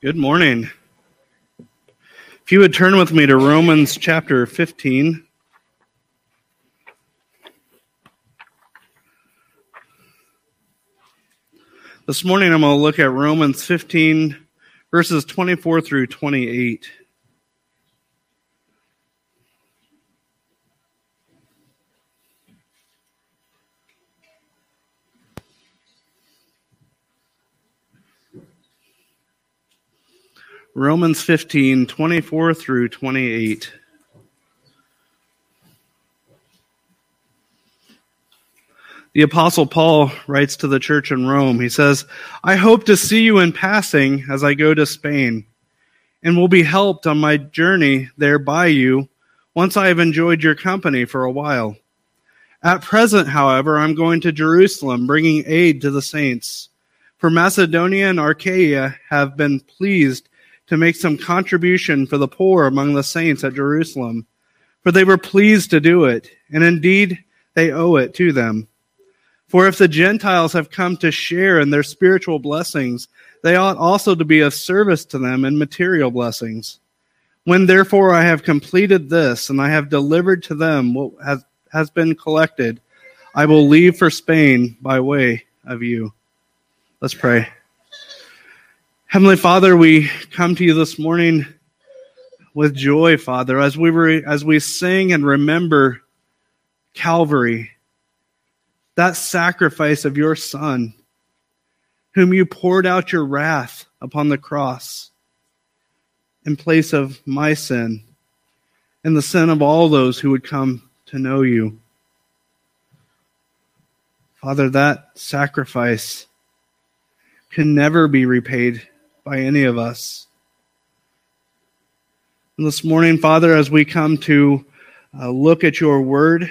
Good morning. If you would turn with me to Romans chapter 15. This morning I'm going to look at Romans 15, verses 24 through 28. Romans 15, 24 through 28. The Apostle Paul writes to the church in Rome. He says, I hope to see you in passing as I go to Spain, and will be helped on my journey there by you once I have enjoyed your company for a while. At present, however, I'm going to Jerusalem, bringing aid to the saints. For Macedonia and Achaia have been pleased to make some contribution for the poor among the saints at Jerusalem, for they were pleased to do it, and indeed they owe it to them. For if the Gentiles have come to share in their spiritual blessings, they ought also to be of service to them in material blessings. When therefore I have completed this, and I have delivered to them what has, has been collected, I will leave for Spain by way of you. Let's pray. Heavenly Father, we come to you this morning with joy, Father, as we as we sing and remember Calvary, that sacrifice of your Son, whom you poured out your wrath upon the cross in place of my sin and the sin of all those who would come to know you. Father, that sacrifice can never be repaid by any of us. And this morning, Father, as we come to uh, look at your word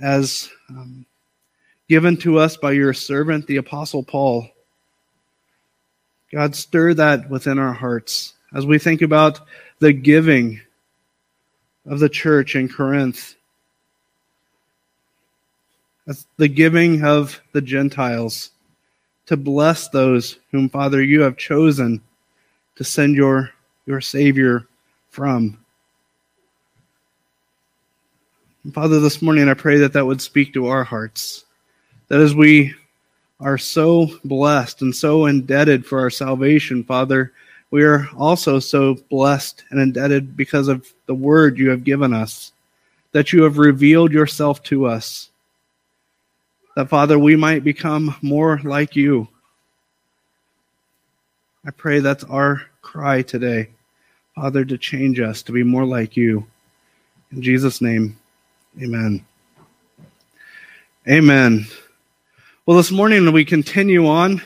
as um, given to us by your servant, the Apostle Paul, God, stir that within our hearts as we think about the giving of the church in Corinth, the giving of the Gentiles to bless those whom, Father, you have chosen to send your, your Savior from. And Father, this morning I pray that that would speak to our hearts. That as we are so blessed and so indebted for our salvation, Father, we are also so blessed and indebted because of the word you have given us, that you have revealed yourself to us that, Father, we might become more like you. I pray that's our cry today, Father, to change us to be more like you. In Jesus' name, amen. Amen. Well, this morning we continue on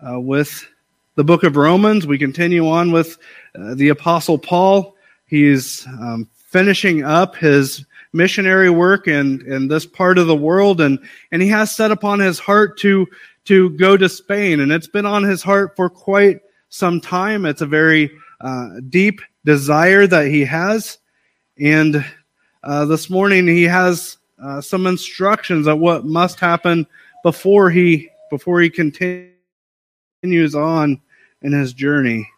uh, with the book of Romans. We continue on with uh, the Apostle Paul. He's um, finishing up his missionary work in, in this part of the world. And, and he has set upon his heart to, to go to Spain. And it's been on his heart for quite some time. It's a very uh, deep desire that he has. And uh, this morning he has uh, some instructions on what must happen before he before he continues on in his journey.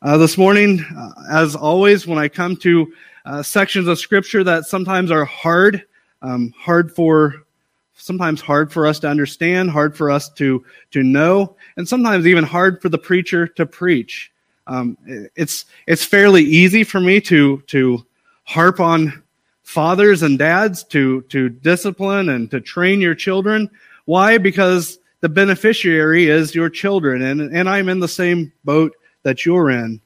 Uh, this morning, uh, as always, when I come to uh, sections of scripture that sometimes are hard, um, hard for sometimes hard for us to understand, hard for us to to know, and sometimes even hard for the preacher to preach. Um, it's it's fairly easy for me to to harp on fathers and dads to to discipline and to train your children. Why? Because the beneficiary is your children, and and I'm in the same boat that you're in.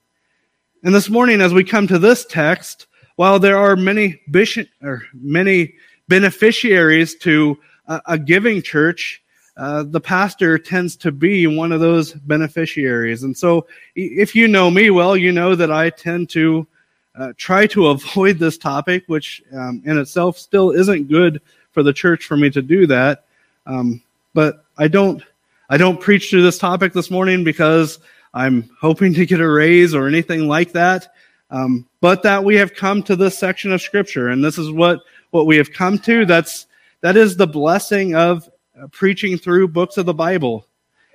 And this morning, as we come to this text, while there are many bishop, or many beneficiaries to a, a giving church, uh, the pastor tends to be one of those beneficiaries. And so, if you know me well, you know that I tend to uh, try to avoid this topic, which um, in itself still isn't good for the church for me to do that. Um, but I don't, I don't preach through this topic this morning because I'm hoping to get a raise or anything like that. Um, but that we have come to this section of scripture and this is what what we have come to that's that is the blessing of uh, preaching through books of the bible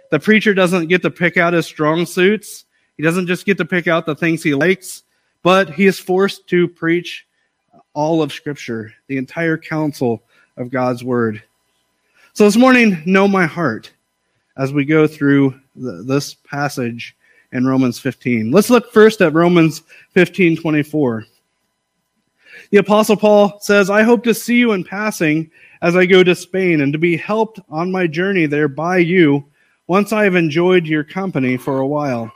the preacher doesn't get to pick out his strong suits. He doesn't just get to pick out the things he likes, but he is forced to preach all of Scripture, the entire counsel of God's Word. So this morning, know my heart as we go through the, this passage in Romans 15. Let's look first at Romans 15 24. The Apostle Paul says, I hope to see you in passing as I go to Spain and to be helped on my journey there by you once I have enjoyed your company for a while.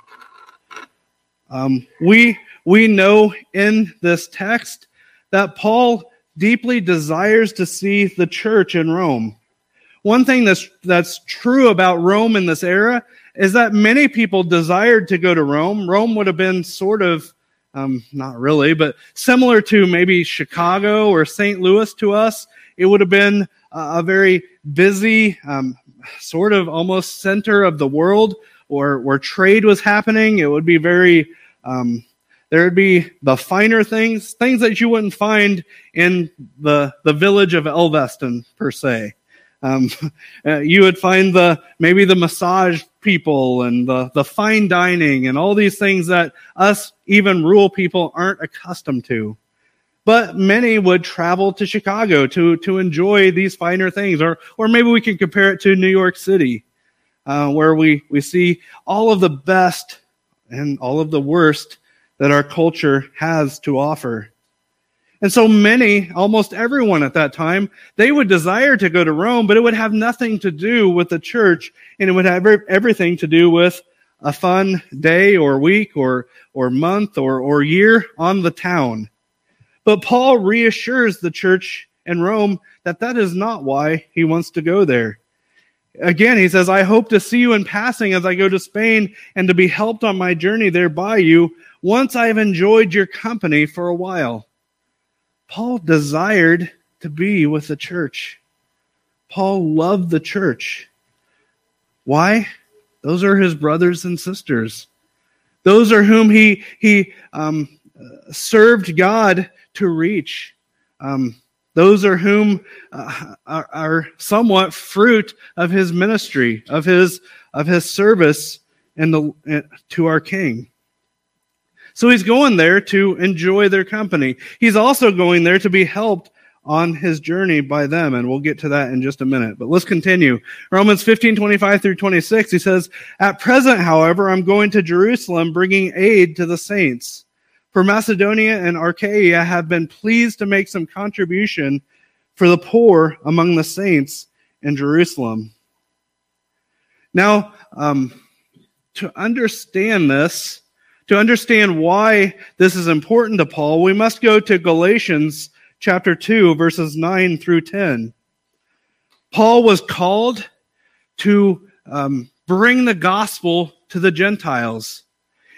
Um, we, we know in this text that Paul deeply desires to see the church in Rome. One thing that's, that's true about Rome in this era is that many people desired to go to Rome. Rome would have been sort of, um, not really, but similar to maybe Chicago or St. Louis to us. It would have been a very busy, um, sort of almost center of the world or where trade was happening. It would be very, um, there would be the finer things, things that you wouldn't find in the, the village of Elveston per se. Um, uh, you would find the maybe the massage people and the, the fine dining and all these things that us even rural people aren't accustomed to. But many would travel to Chicago to to enjoy these finer things, or or maybe we can compare it to New York City, uh, where we we see all of the best and all of the worst that our culture has to offer. And so many, almost everyone at that time, they would desire to go to Rome, but it would have nothing to do with the church and it would have everything to do with a fun day or week or, or month or, or year on the town. But Paul reassures the church in Rome that that is not why he wants to go there. Again, he says, I hope to see you in passing as I go to Spain and to be helped on my journey there by you once I have enjoyed your company for a while. Paul desired to be with the church. Paul loved the church. Why? Those are his brothers and sisters. Those are whom he he um, served God to reach. Um, those are whom uh, are, are, somewhat fruit of his ministry, of his of his service, and the to our King. So he's going there to enjoy their company. He's also going there to be helped on his journey by them, and we'll get to that in just a minute. But let's continue. Romans 15, 25 through 26, he says, At present, however, I'm going to Jerusalem, bringing aid to the saints. For Macedonia and Achaia have been pleased to make some contribution for the poor among the saints in Jerusalem. Now, um, to understand this, to understand why this is important to Paul, we must go to Galatians chapter 2, verses 9 through 10. Paul was called to um, bring the gospel to the Gentiles.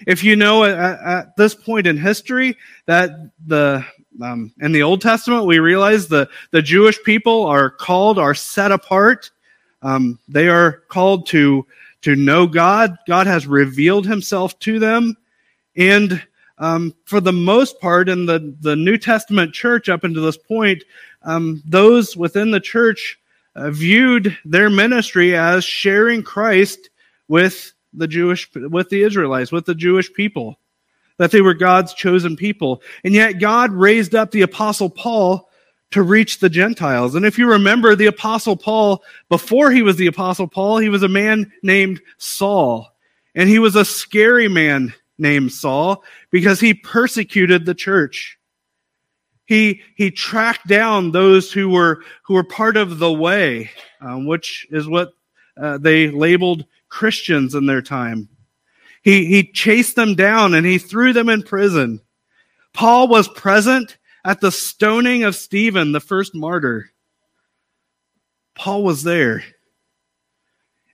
If you know at, at this point in history that the um, in the Old Testament we realize the the Jewish people are called are set apart. Um, they are called to to know God. God has revealed Himself to them. And um, for the most part, in the, the New Testament church up until this point, um, those within the church uh, viewed their ministry as sharing Christ with the Jewish, with the Israelites, with the Jewish people, that they were God's chosen people. And yet God raised up the apostle Paul to reach the Gentiles. And if you remember the apostle Paul, before he was the apostle Paul, he was a man named Saul. And he was a scary man named Saul because he persecuted the church. He, he tracked down those who were, who were part of the way, um, which is what uh, they labeled Christians in their time. He, he chased them down and he threw them in prison. Paul was present at the stoning of Stephen, the first martyr. Paul was there.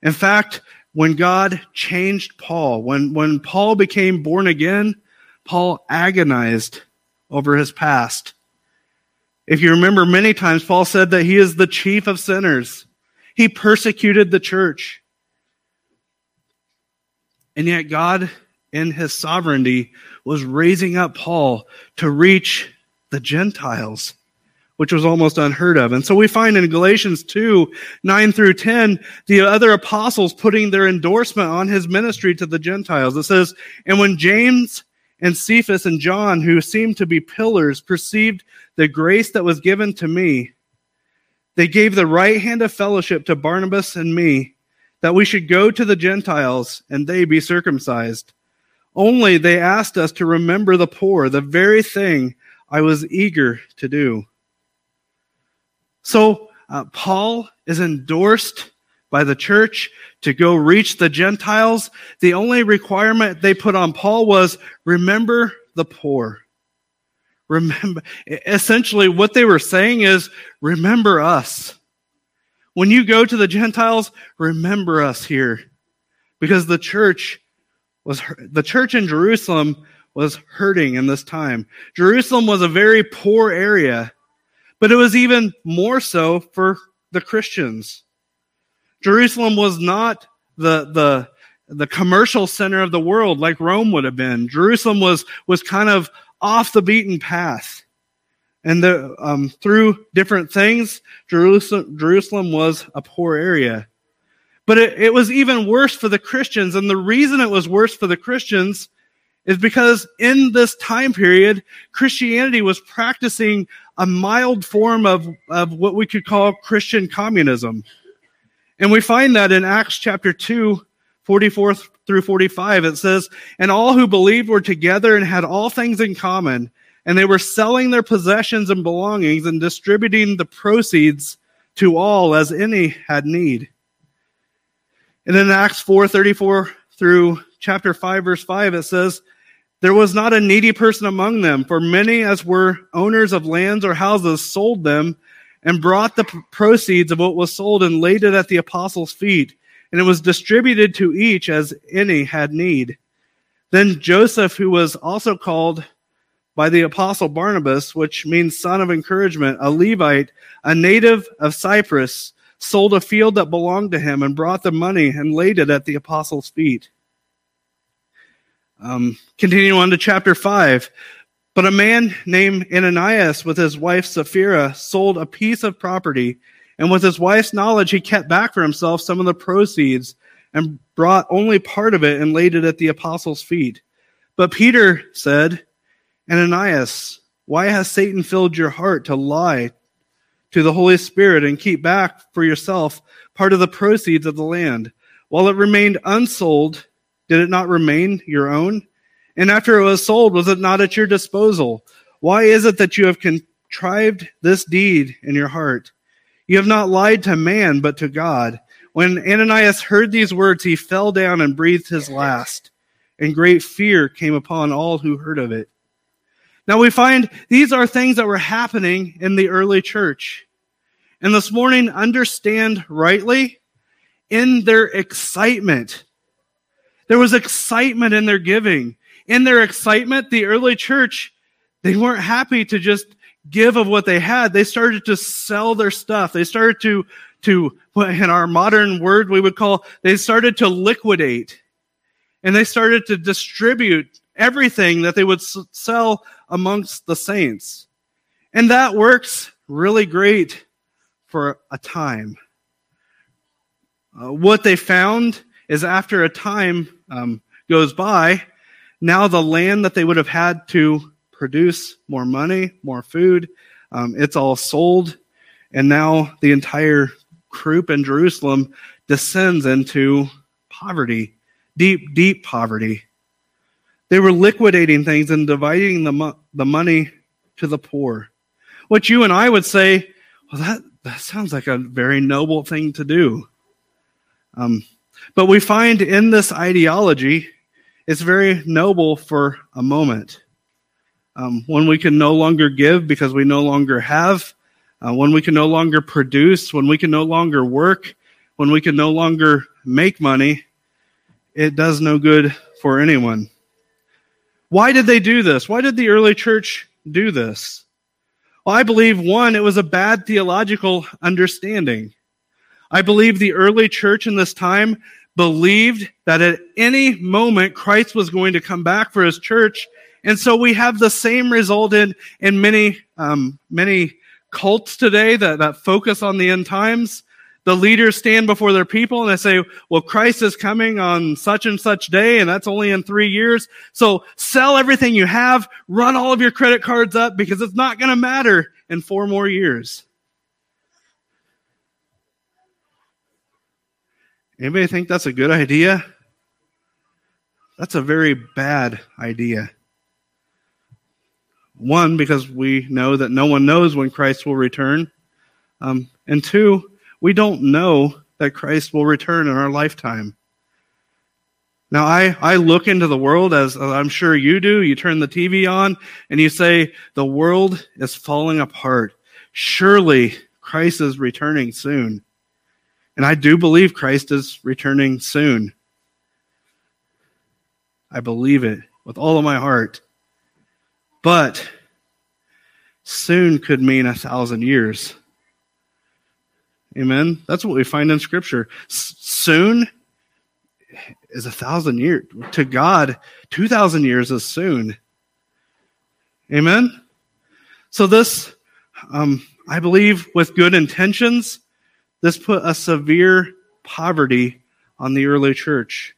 In fact, when God changed Paul, when, when Paul became born again, Paul agonized over his past. If you remember, many times Paul said that he is the chief of sinners. He persecuted the church. And yet, God, in his sovereignty, was raising up Paul to reach the Gentiles, which was almost unheard of. And so we find in Galatians 2, 9 through 10, the other apostles putting their endorsement on his ministry to the Gentiles. It says, And when James and Cephas and John, who seemed to be pillars, perceived the grace that was given to me, they gave the right hand of fellowship to Barnabas and me, that we should go to the Gentiles and they be circumcised. Only they asked us to remember the poor, the very thing I was eager to do. So uh, Paul is endorsed by the church to go reach the Gentiles. The only requirement they put on Paul was remember the poor. Remember, essentially what they were saying is remember us. When you go to the Gentiles, remember us here. Because the church was, the church in Jerusalem was hurting in this time. Jerusalem was a very poor area. But it was even more so for the Christians. Jerusalem was not the, the, the commercial center of the world like Rome would have been. Jerusalem was, was kind of off the beaten path. And the, um, through different things, Jerusalem, Jerusalem was a poor area. But it, it was even worse for the Christians. And the reason it was worse for the Christians is because in this time period, Christianity was practicing a mild form of, of what we could call Christian communism. And we find that in Acts chapter 2, 44 through 45. It says, And all who believed were together and had all things in common, and they were selling their possessions and belongings and distributing the proceeds to all as any had need. And in Acts 4 34 through chapter 5, verse 5, it says, There was not a needy person among them, for many as were owners of lands or houses sold them and brought the proceeds of what was sold and laid it at the apostles' feet. And it was distributed to each as any had need. Then Joseph, who was also called by the apostle Barnabas, which means son of encouragement, a Levite, a native of Cyprus, sold a field that belonged to him and brought the money and laid it at the apostles' feet. Um, continue on to chapter 5. But a man named Ananias with his wife Sapphira sold a piece of property, and with his wife's knowledge, he kept back for himself some of the proceeds and brought only part of it and laid it at the apostles' feet. But Peter said, Ananias, why has Satan filled your heart to lie to the Holy Spirit and keep back for yourself part of the proceeds of the land? While it remained unsold, did it not remain your own? And after it was sold, was it not at your disposal? Why is it that you have contrived this deed in your heart? You have not lied to man, but to God. When Ananias heard these words, he fell down and breathed his last, and great fear came upon all who heard of it. Now we find these are things that were happening in the early church. And this morning, understand rightly in their excitement. There was excitement in their giving in their excitement, the early church, they weren't happy to just give of what they had. They started to sell their stuff. They started to, to, in our modern word, we would call, they started to liquidate. And they started to distribute everything that they would sell amongst the saints. And that works really great for a time. Uh, what they found is after a time um, goes by, now the land that they would have had to produce more money, more food, um, it's all sold. And now the entire group in Jerusalem descends into poverty, deep, deep poverty. They were liquidating things and dividing the, mo- the money to the poor. What you and I would say, well, that, that sounds like a very noble thing to do. Um, but we find in this ideology it's very noble for a moment. Um, when we can no longer give because we no longer have, uh, when we can no longer produce, when we can no longer work, when we can no longer make money, it does no good for anyone. Why did they do this? Why did the early church do this? Well, I believe one, it was a bad theological understanding. I believe the early church in this time believed that at any moment Christ was going to come back for his church. And so we have the same result in, in many, um, many cults today that, that focus on the end times. The leaders stand before their people and they say, well, Christ is coming on such and such day, and that's only in three years. So sell everything you have, run all of your credit cards up because it's not going to matter in four more years. Anybody think that's a good idea? That's a very bad idea. One, because we know that no one knows when Christ will return. Um, and two, we don't know that Christ will return in our lifetime. Now, I, I look into the world as I'm sure you do. You turn the TV on and you say, the world is falling apart. Surely Christ is returning soon. And I do believe Christ is returning soon. I believe it with all of my heart. But soon could mean a thousand years. Amen. That's what we find in Scripture. S- soon is a thousand years. To God, 2,000 years is soon. Amen. So, this, um, I believe, with good intentions, this put a severe poverty on the early church.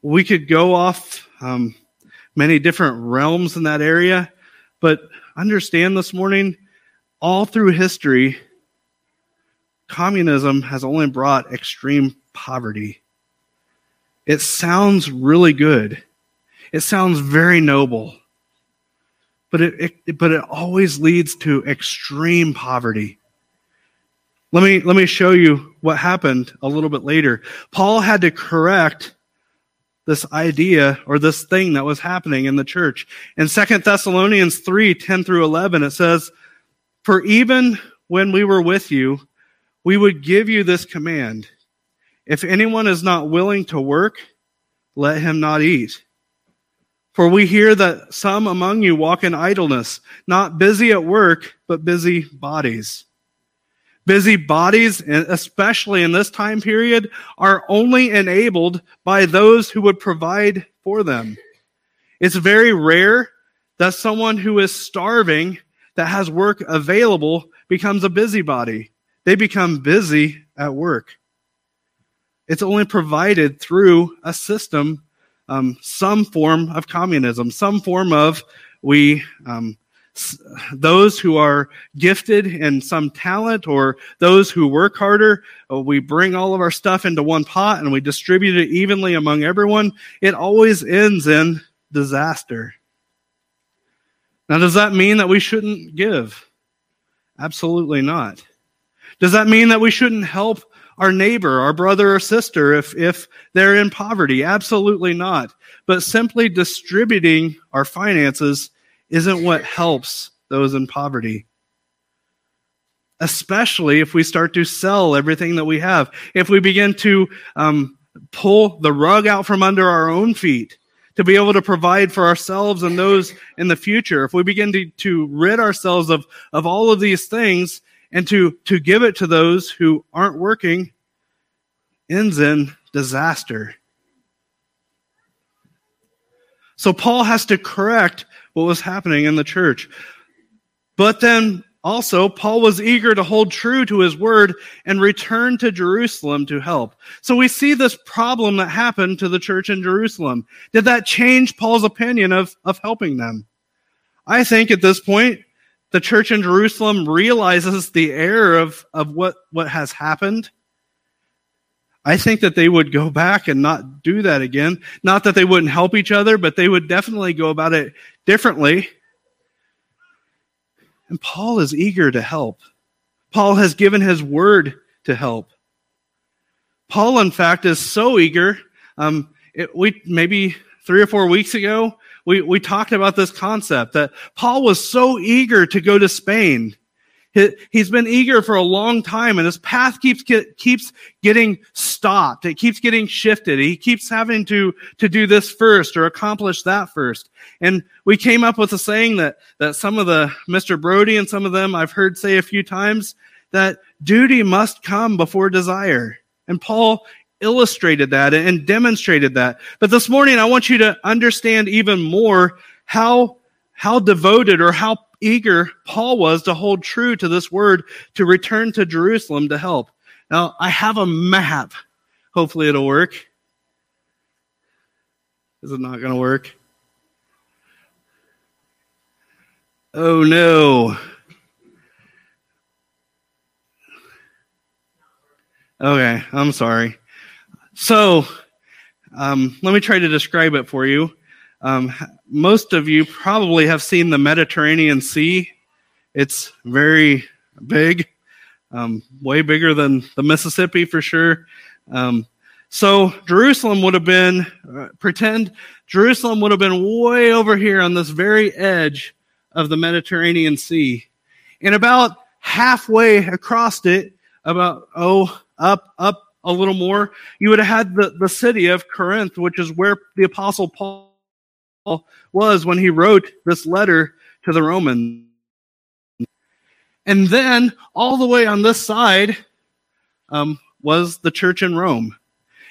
We could go off um, many different realms in that area, but understand this morning, all through history, communism has only brought extreme poverty. It sounds really good. It sounds very noble. But it, it, but it always leads to extreme poverty. Let me, let me show you what happened a little bit later. Paul had to correct this idea or this thing that was happening in the church. In Second Thessalonians 3 10 through 11, it says, For even when we were with you, we would give you this command If anyone is not willing to work, let him not eat. For we hear that some among you walk in idleness, not busy at work, but busy bodies. Busy bodies, especially in this time period, are only enabled by those who would provide for them. It's very rare that someone who is starving that has work available becomes a busybody. They become busy at work. It's only provided through a system, um, some form of communism, some form of we um, those who are gifted in some talent or those who work harder, uh, we bring all of our stuff into one pot and we distribute it evenly among everyone. It always ends in disaster. Now, does that mean that we shouldn't give? Absolutely not. Does that mean that we shouldn't help our neighbor, our brother or sister, if, if they're in poverty? Absolutely not. But simply distributing our finances isn't what helps those in poverty. Especially if we start to sell everything that we have. If we begin to um, pull the rug out from under our own feet to be able to provide for ourselves and those in the future. If we begin to, to rid ourselves of, of all of these things and to, to give it to those who aren't working, ends in disaster. So Paul has to correct what was happening in the church. But then also, Paul was eager to hold true to his word and return to Jerusalem to help. So we see this problem that happened to the church in Jerusalem. Did that change Paul's opinion of, of helping them? I think at this point, the church in Jerusalem realizes the error of, of what, what has happened I think that they would go back and not do that again. Not that they wouldn't help each other, but they would definitely go about it differently. And Paul is eager to help. Paul has given his word to help. Paul, in fact, is so eager. Um, it, we maybe three or four weeks ago we, we talked about this concept that Paul was so eager to go to Spain He's been eager for a long time and his path keeps, keeps getting stopped. It keeps getting shifted. He keeps having to, to do this first or accomplish that first. And we came up with a saying that, that some of the, Mr. Brody and some of them I've heard say a few times that duty must come before desire. And Paul illustrated that and demonstrated that. But this morning I want you to understand even more how, how devoted or how eager Paul was to hold true to this word to return to Jerusalem to help. Now, I have a map. Hopefully, it'll work. Is it not going to work? Oh no. Okay, I'm sorry. So, um, let me try to describe it for you. Um, most of you probably have seen the Mediterranean Sea. It's very big, um, way bigger than the Mississippi for sure. Um, so Jerusalem would have been, uh, pretend Jerusalem would have been way over here on this very edge of the Mediterranean Sea. And about halfway across it, about, oh, up, up a little more, you would have had the, the city of Corinth, which is where the apostle Paul was when he wrote this letter to the Romans. And then all the way on this side um, was the church in Rome.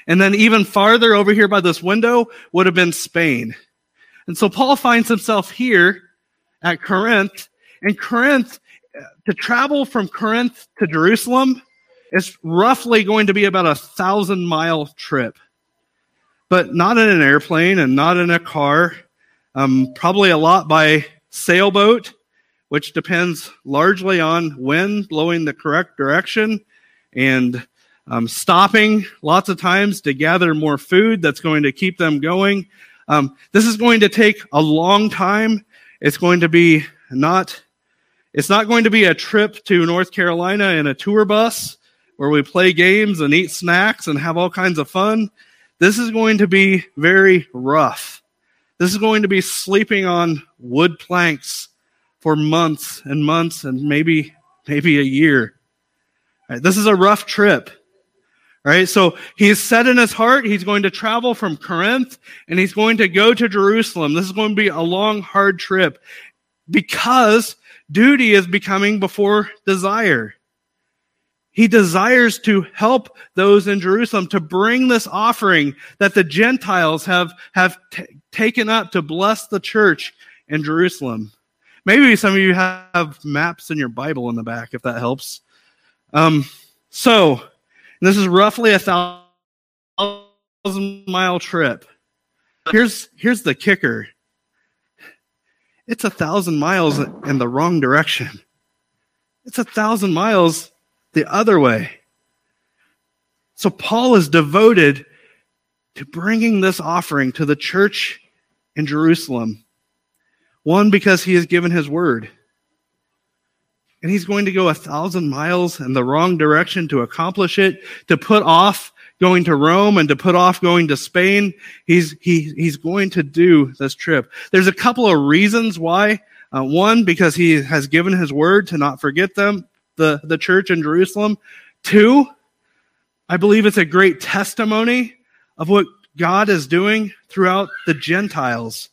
And then even farther over here by this window would have been Spain. And so Paul finds himself here at Corinth. And Corinth, to travel from Corinth to Jerusalem, is roughly going to be about a thousand mile trip, but not in an airplane and not in a car. Um, probably a lot by sailboat, which depends largely on wind blowing the correct direction and um, stopping lots of times to gather more food that's going to keep them going. Um, this is going to take a long time. It's going to be not, it's not going to be a trip to North Carolina in a tour bus where we play games and eat snacks and have all kinds of fun. This is going to be very rough. This is going to be sleeping on wood planks for months and months and maybe maybe a year. Right, this is a rough trip. Right? So he's set in his heart, he's going to travel from Corinth and he's going to go to Jerusalem. This is going to be a long, hard trip because duty is becoming before desire. He desires to help those in Jerusalem to bring this offering that the Gentiles have, have t- taken up to bless the church in Jerusalem. Maybe some of you have maps in your Bible in the back, if that helps. Um, so, this is roughly a thousand mile trip. Here's, here's the kicker. It's a thousand miles in the wrong direction. It's a thousand miles the other way. So Paul is devoted to bringing this offering to the church in Jerusalem. One, because he has given his word. And he's going to go a thousand miles in the wrong direction to accomplish it, to put off going to Rome and to put off going to Spain. He's, he, he's going to do this trip. There's a couple of reasons why. Uh, one, because he has given his word to not forget them the, the church in Jerusalem. Two, I believe it's a great testimony of what God is doing throughout the Gentiles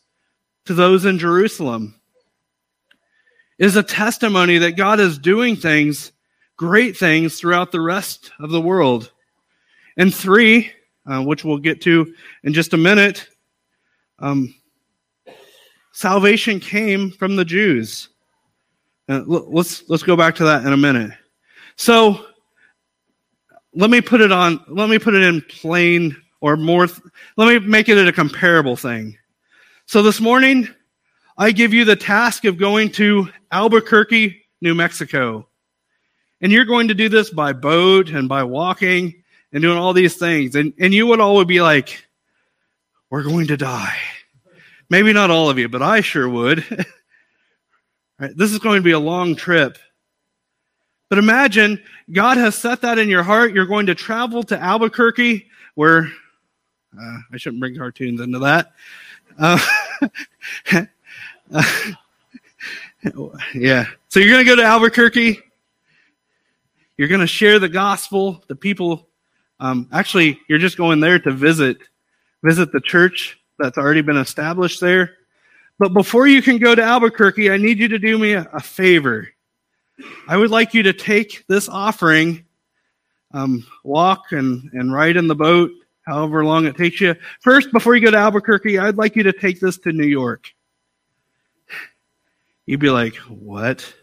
to those in Jerusalem. It is a testimony that God is doing things, great things throughout the rest of the world. And three, uh, which we'll get to in just a minute, um, salvation came from the Jews. Uh, let's let's go back to that in a minute. So let me put it on. Let me put it in plain or more. Let me make it a comparable thing. So this morning, I give you the task of going to Albuquerque, New Mexico, and you're going to do this by boat and by walking and doing all these things, and and you would all would be like, "We're going to die." Maybe not all of you, but I sure would. Right? This is going to be a long trip. But imagine God has set that in your heart. You're going to travel to Albuquerque, where uh, I shouldn't bring cartoons into that. Uh, yeah. So you're going to go to Albuquerque. You're going to share the gospel. The people, um, actually, you're just going there to visit, visit the church that's already been established there. But before you can go to Albuquerque, I need you to do me a, favor. I would like you to take this offering, um, walk and, and ride in the boat, however long it takes you. First, before you go to Albuquerque, I'd like you to take this to New York. you'd be like, what?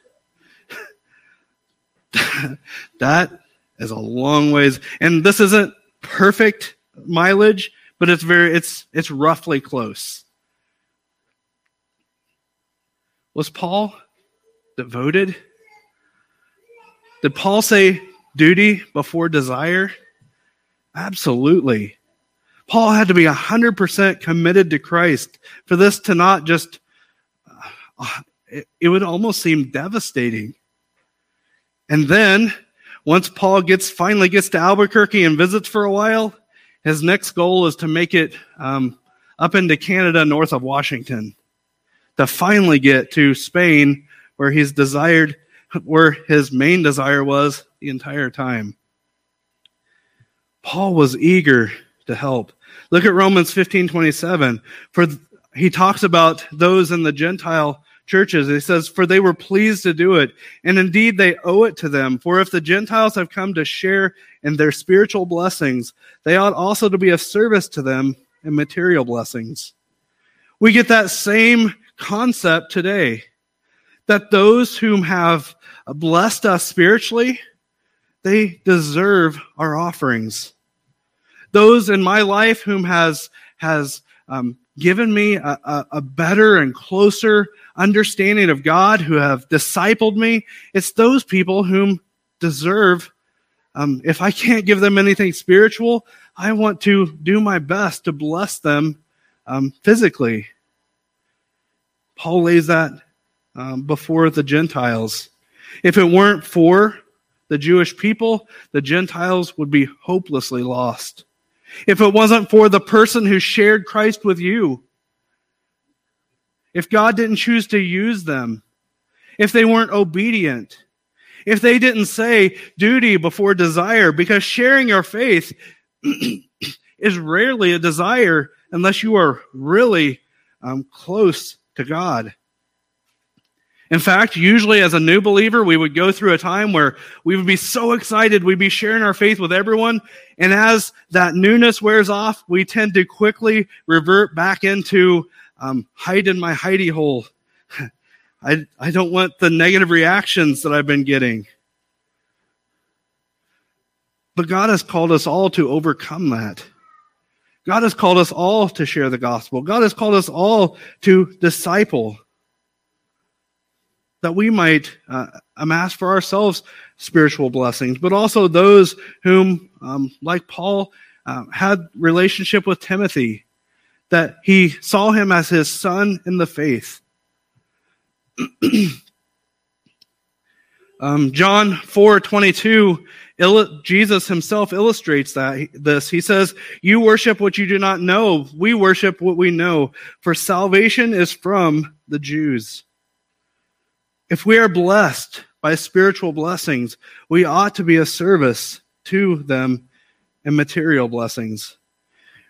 that is a long ways. And this isn't perfect mileage, but it's very, it's, it's roughly close. Was Paul devoted? Did Paul say duty before desire? Absolutely. Paul had to be 100% committed to Christ for this to not just, uh, it, it would almost seem devastating. And then, once Paul gets finally gets to Albuquerque and visits for a while, his next goal is to make it um, up into Canada, north of Washington, to finally get to Spain, where he's desired, where his main desire was the entire time. Paul was eager to help. Look at Romans 15 27. For he talks about those in the Gentile churches. He says, For they were pleased to do it, and indeed they owe it to them. For if the Gentiles have come to share in their spiritual blessings, they ought also to be of service to them in material blessings. We get that same concept today that those whom have blessed us spiritually, they deserve our offerings those in my life whom has has um, given me a, a, a better and closer understanding of God, who have discipled me. It's those people whom deserve. Um, if I can't give them anything spiritual, I want to do my best to bless them um, physically. Paul lays that um, before the Gentiles. If it weren't for the Jewish people, the Gentiles would be hopelessly lost if it wasn't for the person who shared Christ with you, if God didn't choose to use them, if they weren't obedient, if they didn't say duty before desire, because sharing your faith is rarely a desire unless you are really um, close to God. In fact, usually as a new believer, we would go through a time where we would be so excited, we'd be sharing our faith with everyone. And as that newness wears off, we tend to quickly revert back into um, hide in my hidey hole. I, I don't want the negative reactions that I've been getting. But God has called us all to overcome that. God has called us all to share the gospel. God has called us all to disciple that we might uh, amass for ourselves spiritual blessings, but also those whom, um, like Paul, uh, had relationship with Timothy, that he saw him as his son in the faith. um, John four twenty two, Jesus himself illustrates that this. He says, "You worship what you do not know; we worship what we know, for salvation is from the Jews." If we are blessed by spiritual blessings, we ought to be a service to them in material blessings.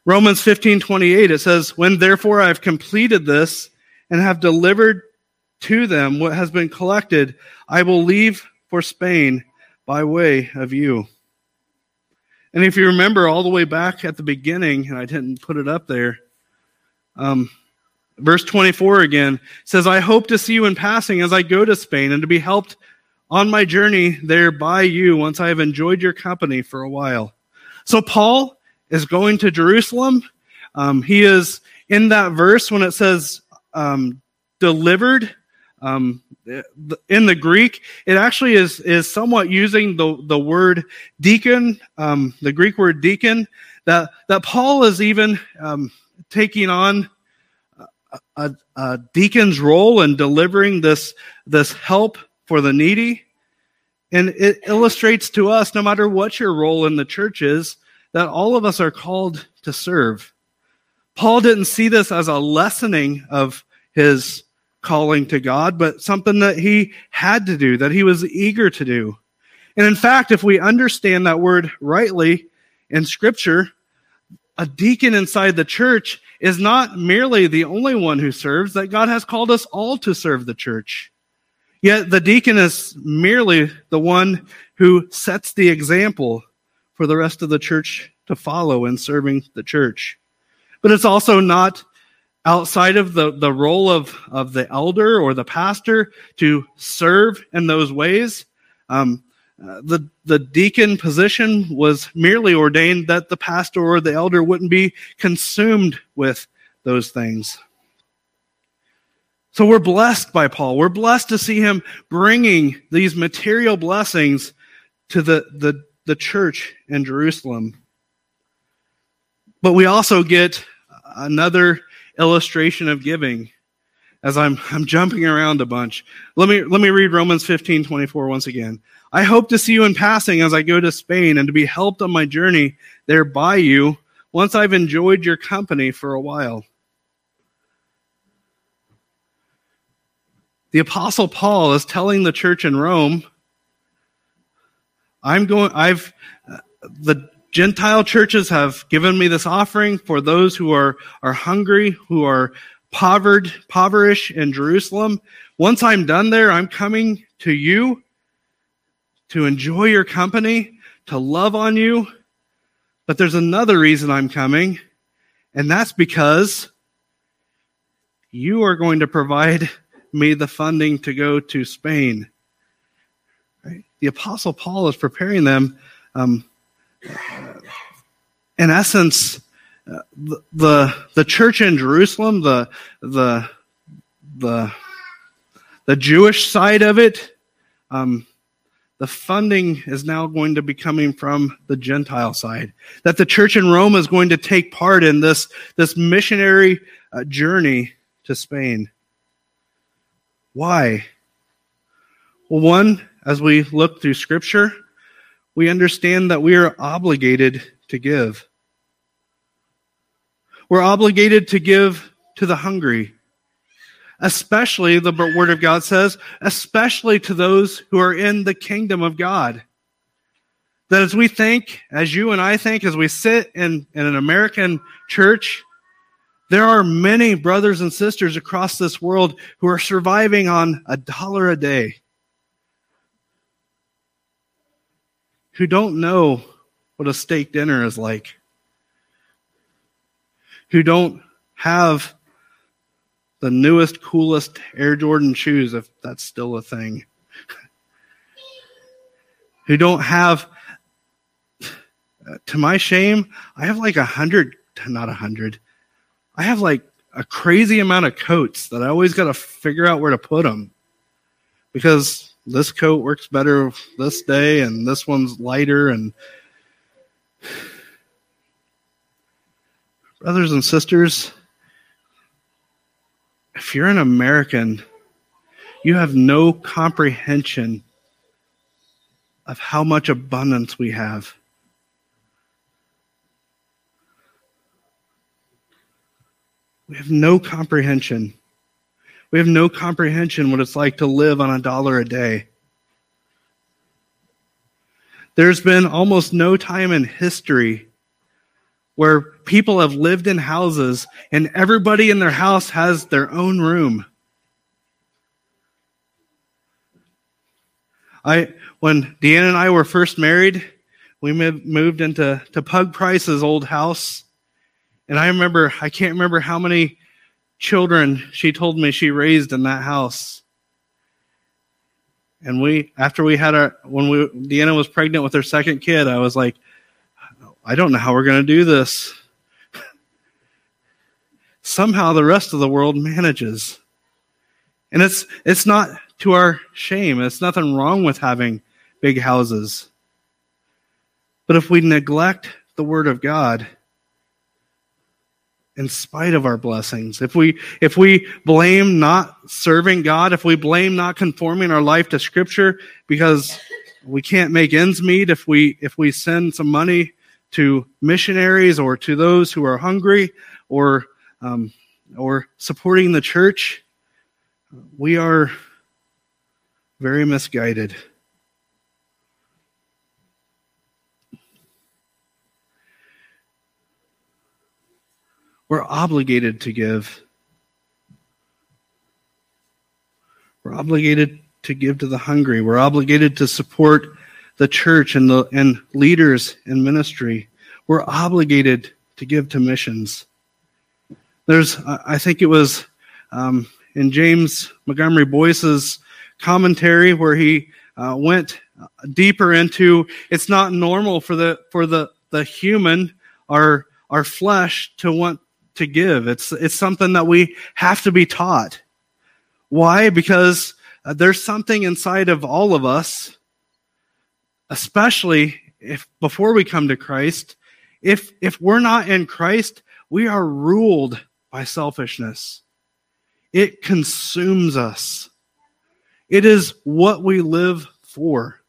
Romans 15, 28, it says, When therefore I have completed this and have delivered to them what has been collected, I will leave for Spain by way of you. And if you remember all the way back at the beginning, and I didn't put it up there, um, Verse 24 again says, I hope to see you in passing as I go to Spain and to be helped on my journey there by you once I have enjoyed your company for a while. So Paul is going to Jerusalem. Um, he is in that verse when it says um, delivered. Um, in the Greek, it actually is is somewhat using the the word deacon, um, the Greek word deacon. That that Paul is even um, taking on a, a deacon's role in delivering this, this help for the needy. And it illustrates to us, no matter what your role in the church is, that all of us are called to serve. Paul didn't see this as a lessening of his calling to God, but something that he had to do, that he was eager to do. And in fact, if we understand that word rightly in scripture, a deacon inside the church is not merely the only one who serves, that God has called us all to serve the church. Yet the deacon is merely the one who sets the example for the rest of the church to follow in serving the church. But it's also not outside of the, the role of, of the elder or the pastor to serve in those ways. Um, uh, the the deacon position was merely ordained that the pastor or the elder wouldn't be consumed with those things. So we're blessed by Paul. We're blessed to see him bringing these material blessings to the, the, the church in Jerusalem. But we also get another illustration of giving as I'm, I'm jumping around a bunch. Let me, let me read Romans 15, 24 once again. I hope to see you in passing as I go to Spain and to be helped on my journey there by you once I've enjoyed your company for a while. The apostle Paul is telling the church in Rome, I'm going, I've, uh, the Gentile churches have given me this offering for those who are, are hungry, who are povered, impoverished in Jerusalem. Once I'm done there, I'm coming to you to enjoy your company, to love on you. But there's another reason I'm coming, and that's because you are going to provide me the funding to go to Spain. Right? The Apostle Paul is preparing them. Um, in essence, the, the the church in Jerusalem, the the the the Jewish side of it, um, the funding is now going to be coming from the Gentile side. That the church in Rome is going to take part in this this missionary uh, journey to Spain. Why? Well, one, as we look through Scripture, we understand that we are obligated to give. We're obligated to give to the hungry, especially, the Word of God says, especially to those who are in the kingdom of God. That as we think, as you and I think, as we sit in, in an American church, there are many brothers and sisters across this world who are surviving on a dollar a day, who don't know what a steak dinner is like, who don't have the newest, coolest Air Jordan shoes, if that's still a thing, who don't have, to my shame, I have like a hundred, not a hundred, I have like a crazy amount of coats that I always got to figure out where to put them because this coat works better this day and this one's lighter and brothers and sisters if you're an American you have no comprehension of how much abundance we have We have no comprehension. We have no comprehension what it's like to live on a dollar a day. There's been almost no time in history where people have lived in houses and everybody in their house has their own room. I when Deanna and I were first married, we moved into to Pug Price's old house and I remember, I can't remember how many children she told me she raised in that house. And we, after we had our, when we, Deanna was pregnant with her second kid, I was like, I don't know how we're going to do this. Somehow the rest of the world manages. And it's, it's not to our shame. It's nothing wrong with having big houses. But if we neglect the Word of God, in spite of our blessings. If we, if we blame not serving God, if we blame not conforming our life to scripture because we can't make ends meet, if we, if we send some money to missionaries or to those who are hungry or, um, or supporting the church, we are very misguided. We're obligated to give. We're obligated to give to the hungry. We're obligated to support the church and the and leaders in ministry. We're obligated to give to missions. There's, I think it was um, in James Montgomery Boice's commentary where he uh, went deeper into it's not normal for the for the the human our our flesh to want to give. It's it's something that we have to be taught. Why? Because uh, there's something inside of all of us, especially if before we come to Christ, if if we're not in Christ, we are ruled by selfishness. It consumes us. It is what we live for.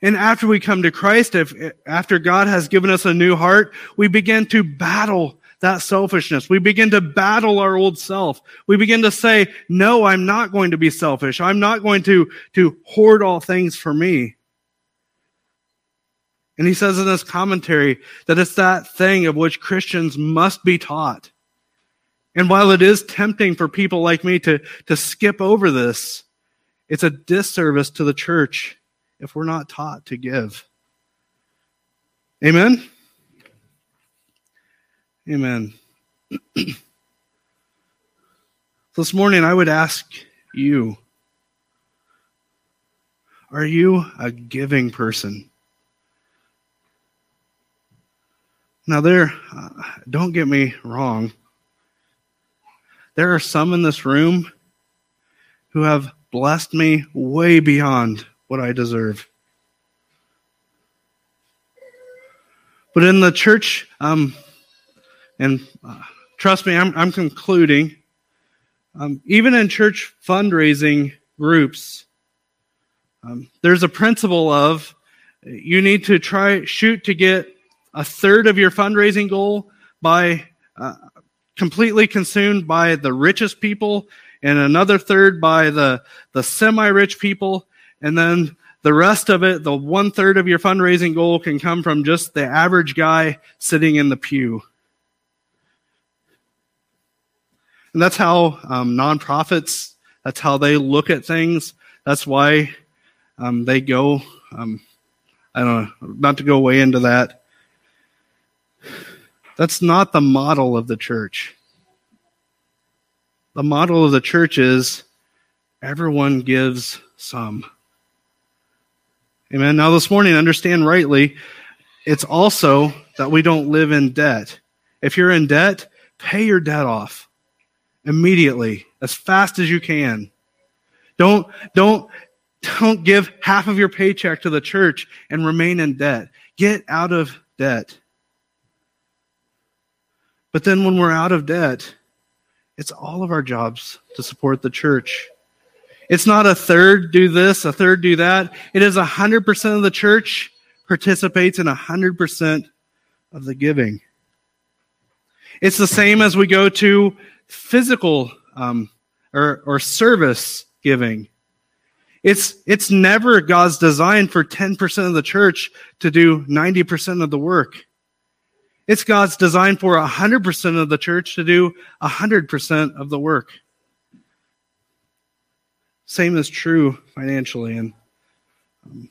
And after we come to Christ, if, after God has given us a new heart, we begin to battle that selfishness. We begin to battle our old self. We begin to say, no, I'm not going to be selfish. I'm not going to, to hoard all things for me. And he says in this commentary that it's that thing of which Christians must be taught. And while it is tempting for people like me to, to skip over this, it's a disservice to the church if we're not taught to give. Amen? Amen. this morning, I would ask you Are you a giving person? Now, there, uh, don't get me wrong. There are some in this room who have blessed me way beyond what I deserve. But in the church, um, and uh, trust me, I'm, I'm concluding, um, even in church fundraising groups, um, there's a principle of you need to try shoot to get a third of your fundraising goal by uh, completely consumed by the richest people and another third by the, the semi-rich people and then the rest of it, the one third of your fundraising goal can come from just the average guy sitting in the pew. And that's how um, nonprofits, that's how they look at things. That's why um, they go, um, I don't know, not to go way into that. That's not the model of the church. The model of the church is everyone gives some. Amen. Now, this morning, understand rightly, it's also that we don't live in debt. If you're in debt, pay your debt off immediately, as fast as you can. Don't, don't, don't give half of your paycheck to the church and remain in debt. Get out of debt. But then when we're out of debt, it's all of our jobs to support the church. It's not a third do this, a third do that. It is 100% of the church participates in 100% of the giving. It's the same as we go to physical um, or, or service giving. It's, it's never God's design for 10% of the church to do 90% of the work. It's God's design for 100% of the church to do 100% of the work. Same is true financially. And um,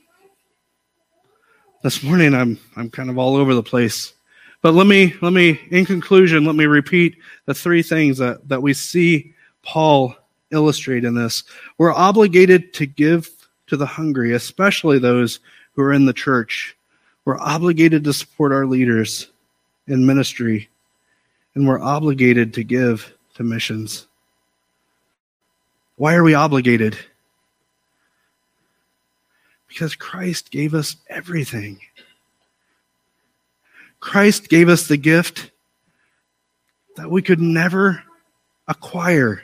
this morning, I'm I'm kind of all over the place. But let me let me in conclusion, let me repeat the three things that that we see Paul illustrate in this. We're obligated to give to the hungry, especially those who are in the church. We're obligated to support our leaders in ministry, and we're obligated to give to missions. Why are we obligated? Because Christ gave us everything. Christ gave us the gift that we could never acquire.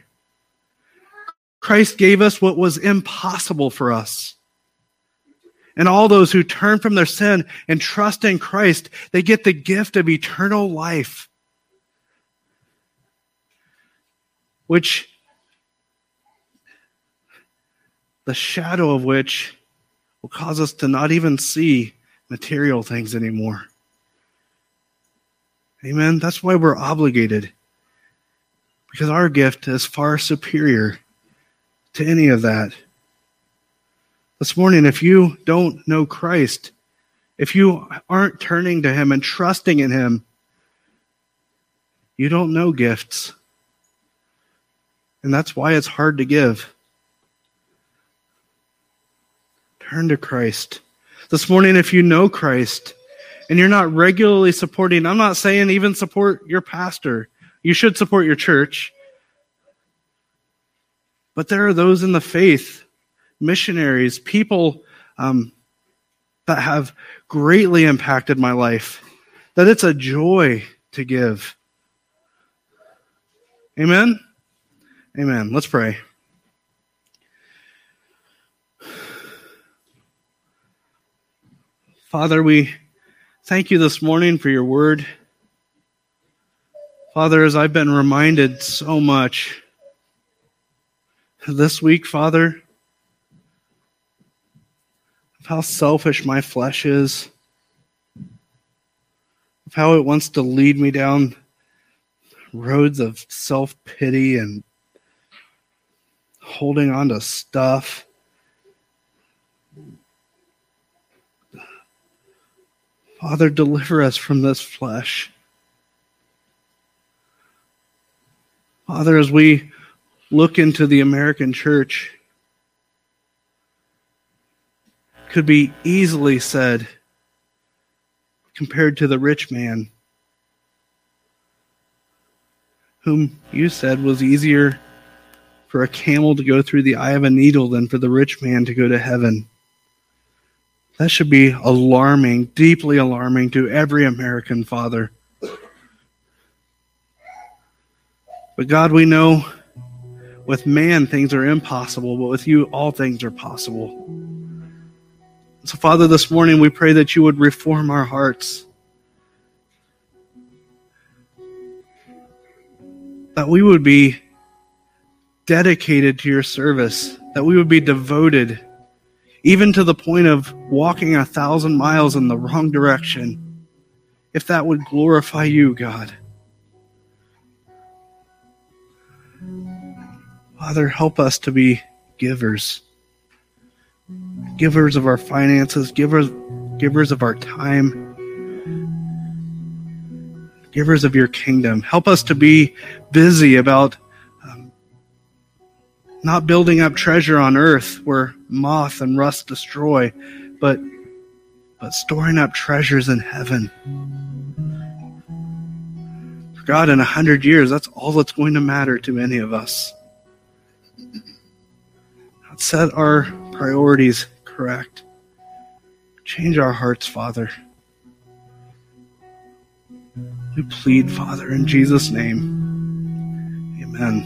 Christ gave us what was impossible for us. And all those who turn from their sin and trust in Christ, they get the gift of eternal life, which the shadow of which will cause us to not even see material things anymore. Amen. That's why we're obligated. Because our gift is far superior to any of that. This morning, if you don't know Christ, if you aren't turning to Him and trusting in Him, You don't know gifts. And that's why it's hard to give. Turn to Christ. This morning, if you know Christ and you're not regularly supporting, I'm not saying even support your pastor. You should support your church. But there are those in the faith, missionaries, people um, that have greatly impacted my life, that it's a joy to give. Amen? Amen. Let's pray. Father, we thank you this morning for your word. Father, as I've been reminded so much this week, Father, of how selfish my flesh is, of how it wants to lead me down roads of self pity and holding on to stuff. Father, deliver us from this flesh. Father, as we look into the American church, could be easily said compared to the rich man, whom you said was easier for a camel to go through the eye of a needle than for the rich man to go to heaven. That should be alarming, deeply alarming to every American father. But God, we know with man things are impossible, but with you all things are possible. So, Father, this morning we pray that you would reform our hearts. That we would be dedicated to your service, that we would be devoted, even to the point of walking a thousand miles in the wrong direction, if that would glorify you, God. Father, help us to be givers givers of our finances, givers, givers of our time, givers of your kingdom. Help us to be busy about not building up treasure on earth where moth and rust destroy, but but storing up treasures in heaven. For God, in a hundred years, that's all that's going to matter to any of us. Set our priorities correct. Change our hearts, Father. We plead, Father, in Jesus' name. Amen.